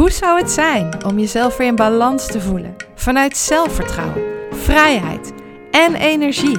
Hoe zou het zijn om jezelf weer in balans te voelen? Vanuit zelfvertrouwen, vrijheid en energie.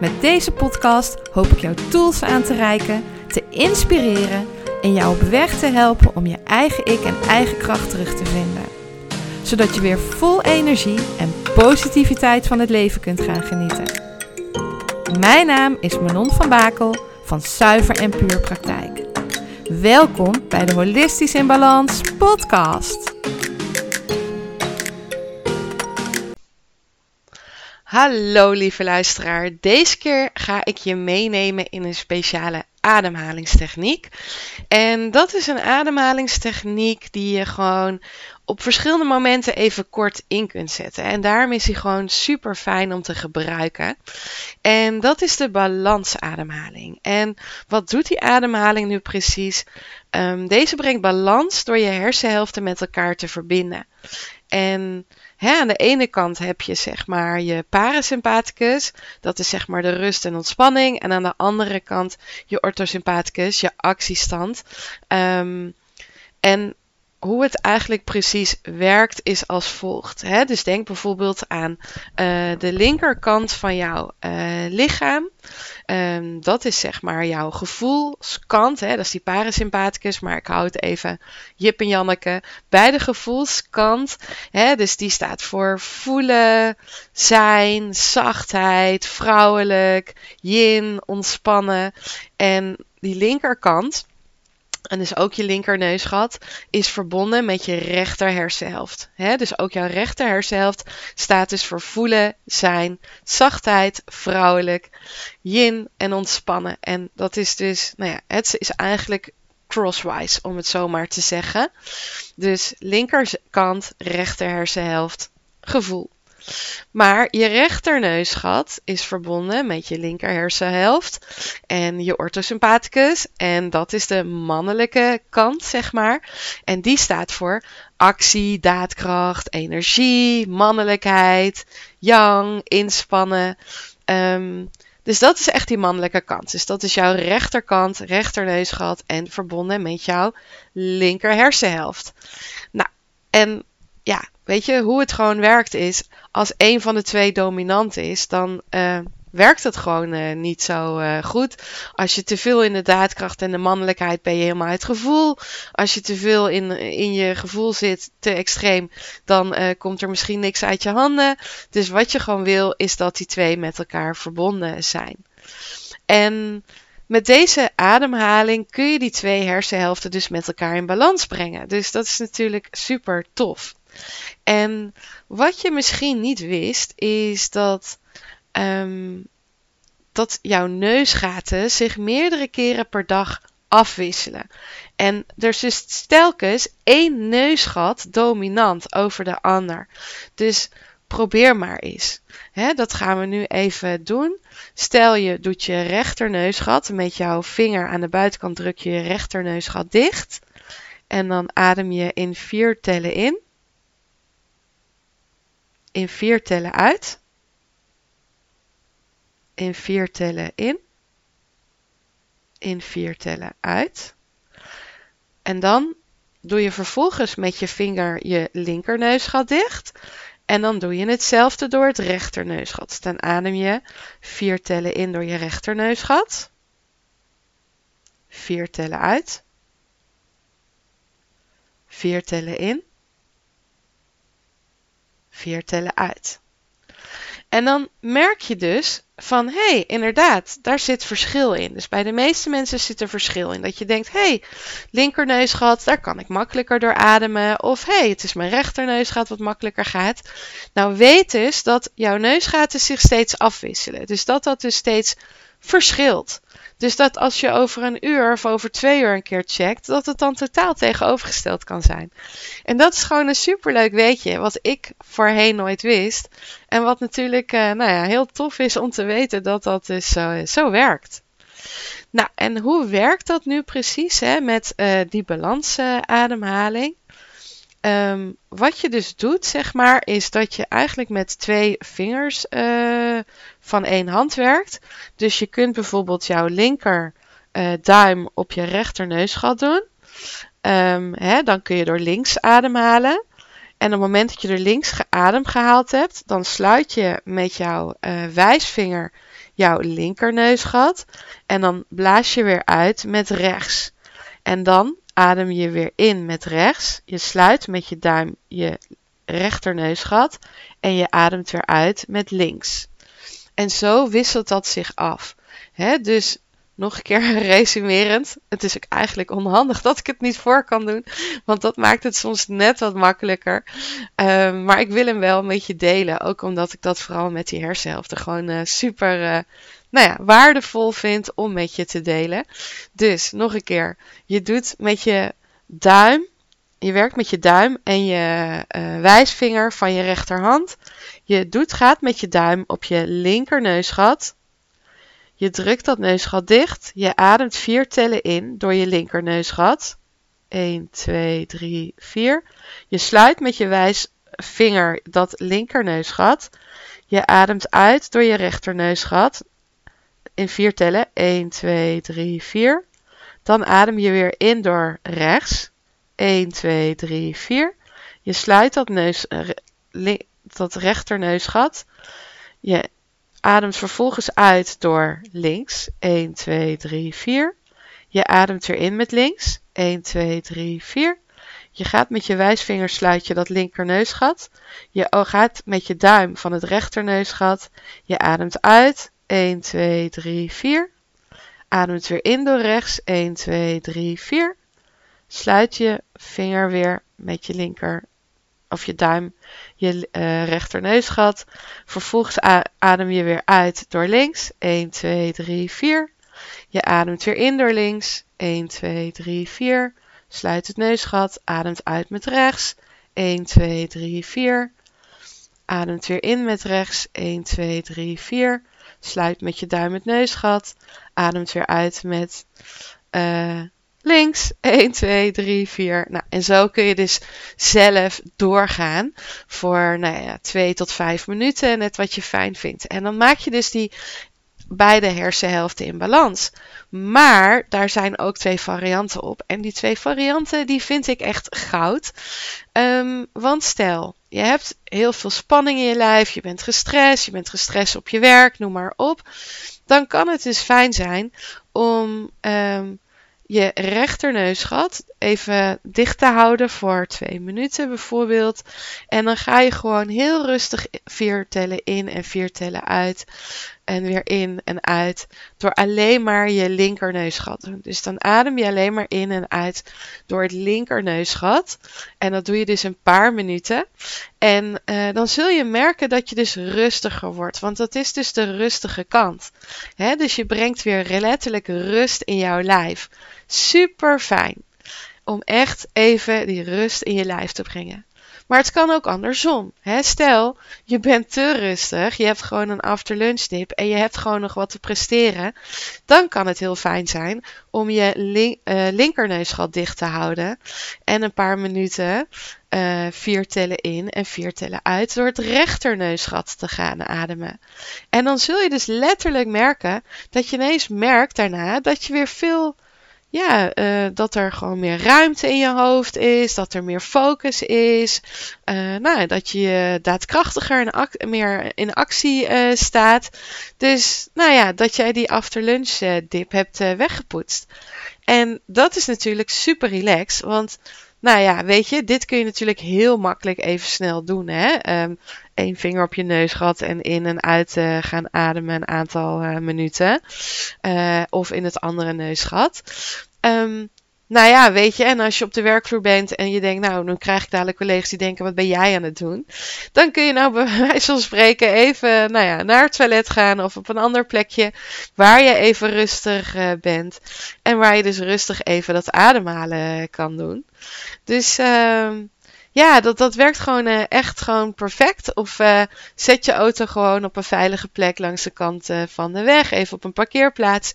Met deze podcast hoop ik jou tools aan te reiken, te inspireren en jou op weg te helpen om je eigen ik en eigen kracht terug te vinden. Zodat je weer vol energie en positiviteit van het leven kunt gaan genieten. Mijn naam is Manon van Bakel van Zuiver en Puur Praktijk. Welkom bij de Holistisch in Balans podcast. Hallo lieve luisteraar. Deze keer ga ik je meenemen in een speciale ademhalingstechniek. En dat is een ademhalingstechniek die je gewoon op verschillende momenten even kort in kunt zetten. En daarom is hij gewoon super fijn om te gebruiken. En dat is de balansademhaling. En wat doet die ademhaling nu precies? Um, deze brengt balans door je hersenhelften met elkaar te verbinden. En Hè, aan de ene kant heb je zeg maar je parasympathicus, dat is zeg maar de rust en ontspanning. En aan de andere kant je orthosympathicus, je actiestand. Um, en hoe het eigenlijk precies werkt is als volgt. Hè? Dus denk bijvoorbeeld aan uh, de linkerkant van jouw uh, lichaam. Um, dat is zeg maar jouw gevoelskant. Hè? Dat is die parasympathicus, maar ik hou het even Jip en Janneke bij de gevoelskant. Hè? Dus die staat voor voelen, zijn, zachtheid, vrouwelijk, yin, ontspannen. En die linkerkant en dus ook je linkerneusgat, is verbonden met je rechter hersenhelft. dus ook jouw rechter hersenhelft staat dus voor voelen, zijn, zachtheid, vrouwelijk, yin en ontspannen. En dat is dus, nou ja, het is eigenlijk crosswise, om het zo maar te zeggen. Dus linkerkant, rechter hersenhelft, gevoel. Maar je rechterneusgat is verbonden met je linker hersenhelft en je orthosympathicus. En dat is de mannelijke kant, zeg maar. En die staat voor actie, daadkracht, energie, mannelijkheid, yang, inspannen. Um, dus dat is echt die mannelijke kant. Dus dat is jouw rechterkant, rechterneusgat en verbonden met jouw linker hersenhelft. Nou, en ja, weet je, hoe het gewoon werkt is, als een van de twee dominant is, dan uh, werkt het gewoon uh, niet zo uh, goed. Als je te veel in de daadkracht en de mannelijkheid ben je helemaal het gevoel. Als je te veel in, in je gevoel zit, te extreem, dan komt er misschien niks uit je handen. Dus wat je gewoon wil, is dat die twee met elkaar verbonden zijn. En met deze ademhaling kun je die twee hersenhelften dus met elkaar in balans brengen. Dus dat is natuurlijk super tof. En wat je misschien niet wist, is dat, um, dat jouw neusgaten zich meerdere keren per dag afwisselen. En er is telkens één neusgat dominant over de ander. Dus probeer maar eens. dat gaan we nu even doen. Stel je doet je rechterneusgat met jouw vinger aan de buitenkant druk je je rechterneusgat dicht. En dan adem je in vier tellen in in vier tellen uit, in vier tellen in, in vier tellen uit. En dan doe je vervolgens met je vinger je linkerneusgat dicht. En dan doe je hetzelfde door het rechterneusgat. Dus dan adem je vier tellen in door je rechterneusgat. Vier tellen uit. Vier tellen in vier tellen uit. En dan merk je dus van, hé, hey, inderdaad, daar zit verschil in. Dus bij de meeste mensen zit er verschil in. Dat je denkt, hé, hey, linkerneusgat, daar kan ik makkelijker door ademen. Of hé, hey, het is mijn rechterneusgat wat makkelijker gaat. Nou, weet dus dat jouw neusgaten zich steeds afwisselen. Dus dat dat dus steeds verschilt. Dus dat als je over een uur of over twee uur een keer checkt, dat het dan totaal tegenovergesteld kan zijn. En dat is gewoon een superleuk weetje, wat ik voorheen nooit wist. En wat natuurlijk uh, nou ja, heel tof is om te weten dat dat dus zo, zo werkt. Nou, en hoe werkt dat nu precies hè, met uh, die balansademhaling? Um, wat je dus doet, zeg maar, is dat je eigenlijk met twee vingers uh, van één hand werkt. Dus je kunt bijvoorbeeld jouw linker uh, duim op je rechterneusgat doen. ehm, hè, dan kun je door links ademhalen. En op het moment dat je er links adem gehaald hebt, dan sluit je met jouw uh, wijsvinger jouw linkerneusgat. En dan blaas je weer uit met rechts. En dan adem je weer in met rechts. Je sluit met je duim je rechterneusgat. En je ademt weer uit met links. En zo wisselt dat zich af. dus nog een keer resumerend. Het is ook eigenlijk onhandig dat ik het niet voor kan doen. Want dat maakt het soms net wat makkelijker. Ehm, maar ik wil hem wel met je delen. Ook omdat ik dat vooral met die hersenhelften gewoon uh, super uh, nou ja, waardevol vind om met je te delen. Dus nog een keer. Je doet met je duim. Je werkt met je duim en je uh, wijsvinger van je rechterhand. Je doet gaat met je duim op je linkerneusgat je drukt dat neusgat dicht. Je ademt vier tellen in door je linkerneusgat. 1, 2, 3, 4. Je sluit met je wijsvinger dat linkerneusgat. Je ademt uit door je rechterneusgat. In vier tellen. 1, 2, 3, 4. Dan adem je weer in door rechts. 1, 2, 3, 4. Je sluit dat, neus, eh, dat rechterneusgat. Je ademt vervolgens uit door links. 1, 2, 3, 4. Je ademt weer in met links. 1, 2, 3, 4. Je gaat met je wijsvinger sluit je dat linkerneusgat. Je gaat met je duim van het rechterneusgat. Je ademt uit. 1, 2, 3, 4. Ademt weer in door rechts. 1, 2, 3, 4. Sluit je vinger weer met je linker of je duim je uh, rechterneusgat. Vervolgens adem je weer uit door links. 1, 2, 3, 4. Je ademt weer in door links. 1, 2, 3, 4. Sluit het neusgat. Ademt uit met rechts. 1, 2, 3, 4. Ademt weer in met rechts. 1, 2, 3, 4. Sluit met je duim het neusgat. Ademt weer uit met uh, links. 1, 2, 3, 4. Nou, en zo kun je dus zelf doorgaan voor nou ja, 2 tot 5 minuten, net wat je fijn vindt. En dan maak je dus die beide hersenhelften in balans. Maar daar zijn ook twee varianten op. En die twee varianten die vind ik echt goud. Um, want stel, je hebt heel veel spanning in je lijf, je bent gestrest, je bent gestrest op je werk, noem maar op. Dan kan het dus fijn zijn om um, je rechterneusgat even dicht te houden voor twee minuten bijvoorbeeld. En dan ga je gewoon heel rustig vier tellen in en vier tellen uit. En weer in en uit. Door alleen maar je linkerneusgat. Dus dan adem je alleen maar in en uit door het linkerneusgat. En dat doe je dus een paar minuten. En uh, dan zul je merken dat je dus rustiger wordt. Want dat is dus de rustige kant. He, dus je brengt weer letterlijk rust in jouw lijf. Super fijn om echt even die rust in je lijf te brengen. Maar het kan ook andersom. Hè? Stel, je bent te rustig, je hebt gewoon een after lunch dip en je hebt gewoon nog wat te presteren. Dan kan het heel fijn zijn om je link, uh, linkerneusgat dicht te houden en een paar minuten uh, vier tellen in en vier tellen uit door het rechterneusgat te gaan ademen. En dan zul je dus letterlijk merken dat je ineens merkt daarna dat je weer veel ja, uh, dat er gewoon meer ruimte in je hoofd is, dat er meer focus is, uh, nou, dat je daadkrachtiger en meer in actie uh, staat. Dus, nou ja, dat jij die after lunch dip hebt weggepoetst. En dat is natuurlijk super relaxed, want, nou ja, weet je, dit kun je natuurlijk heel makkelijk even snel doen, hè. Um, één vinger op je neus gehad en in en uit gaan ademen een aantal minuten. of in het andere neusgat. Um, nou ja, weet je, en als je op de werkvloer bent en je denkt, nou, nu krijg ik dadelijk collega's die denken, wat ben jij aan het doen? Dan kun je nou bij wijze van spreken even, nou ja, naar het toilet gaan of op een ander plekje waar je even rustig uh, bent. En waar je dus rustig even dat ademhalen kan doen. Dus, uh, ja, dat, dat werkt gewoon uh, echt gewoon perfect. Of uh, zet je auto gewoon op een veilige plek langs de kant uh, van de weg, even op een parkeerplaats.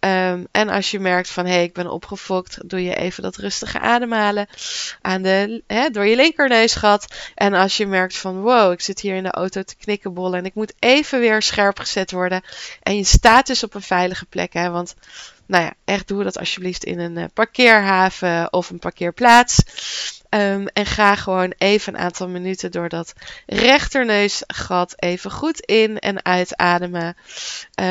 Um, en als je merkt van hé, hey, ik ben opgefokt, doe je even dat rustige ademhalen aan de, hè, door je linkerneusgat. En als je merkt van wow, ik zit hier in de auto te knikkenbollen en ik moet even weer scherp gezet worden. En je staat dus op een veilige plek, hè, want nou ja, echt doe dat alsjeblieft in een parkeerhaven of een parkeerplaats. Ehm, en ga gewoon even een aantal minuten door dat rechterneusgat even goed in en uitademen. Uh,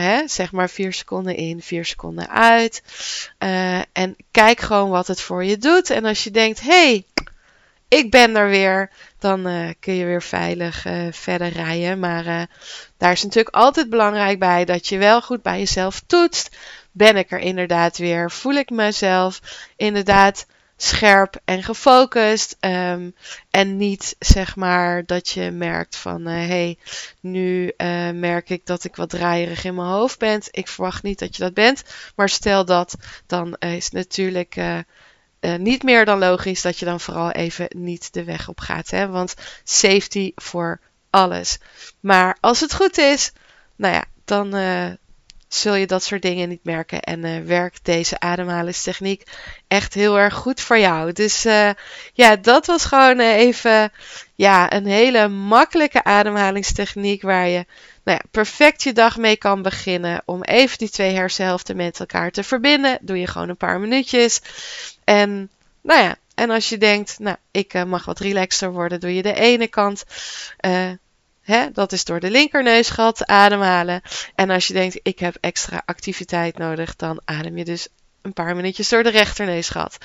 hè, zeg maar 4 seconden in, 4 seconden uit. Uh, en kijk gewoon wat het voor je doet. En als je denkt, hey, ik ben er weer, dan kun je weer veilig verder rijden. Maar daar is natuurlijk altijd belangrijk bij dat je wel goed bij jezelf toetst. Ben ik er inderdaad weer? Voel ik mezelf inderdaad scherp en gefocust. Um, en niet zeg maar dat je merkt van hé, uh, hey, nu uh, merk ik dat ik wat draaierig in mijn hoofd ben. Ik verwacht niet dat je dat bent. Maar stel dat, dan is het natuurlijk uh, niet meer dan logisch dat je dan vooral even niet de weg op gaat. Hè? Want safety voor alles. Maar als het goed is, nou ja, dan zul je dat soort dingen niet merken. En uh, werkt deze ademhalingstechniek echt heel erg goed voor jou. Dus uh, ja, dat was gewoon uh, even ja, een hele makkelijke ademhalingstechniek waar je nou ja, perfect je dag mee kan beginnen. Om even die twee hersenhelften met elkaar te verbinden. Doe je gewoon een paar minuutjes. En nou ja, en als je denkt, nou, ik mag wat relaxter worden, doe je de ene kant. Hè, dat is door de linkerneusgat ademhalen. En als je denkt, ik heb extra activiteit nodig, dan adem je dus een paar minuutjes door de rechterneusgat.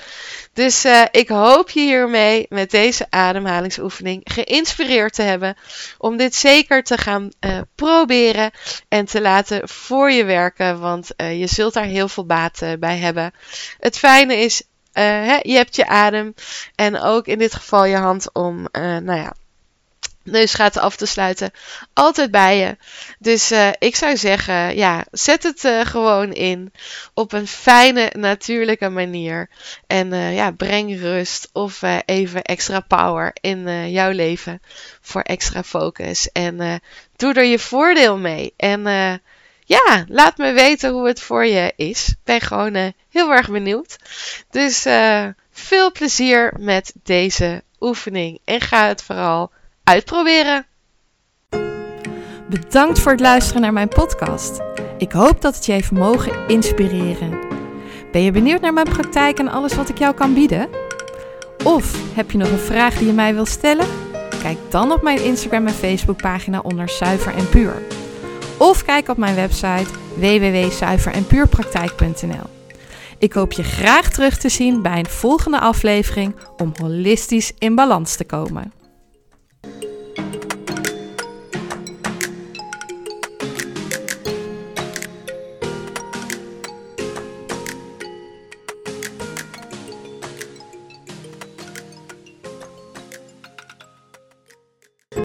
Dus uh, ik hoop je hiermee met deze ademhalingsoefening geïnspireerd te hebben om dit zeker te gaan uh, proberen en te laten voor je werken, want uh, je zult daar heel veel baat bij hebben. Het fijne is, hè, je hebt je adem en ook in dit geval je hand om, nou ja, neusgaten af te sluiten. Altijd bij je. Dus uh, ik zou zeggen, ja, zet het uh, gewoon in op een fijne, natuurlijke manier. En uh, ja, breng rust of even extra power in jouw leven voor extra focus. En doe er je voordeel mee. En ja, laat me weten hoe het voor je is. Ben gewoon heel erg benieuwd. Dus veel plezier met deze oefening. En ga het vooral uitproberen. Bedankt voor het luisteren naar mijn podcast. Ik hoop dat het je heeft mogen inspireren. Ben je benieuwd naar mijn praktijk en alles wat ik jou kan bieden? Of heb je nog een vraag die je mij wilt stellen? Kijk dan op mijn Instagram en Facebook pagina onder Zuiver en Puur. Of kijk op mijn website www.zuiverenpuurpraktijk.nl. Ik hoop je graag terug te zien bij een volgende aflevering om holistisch in balans te komen.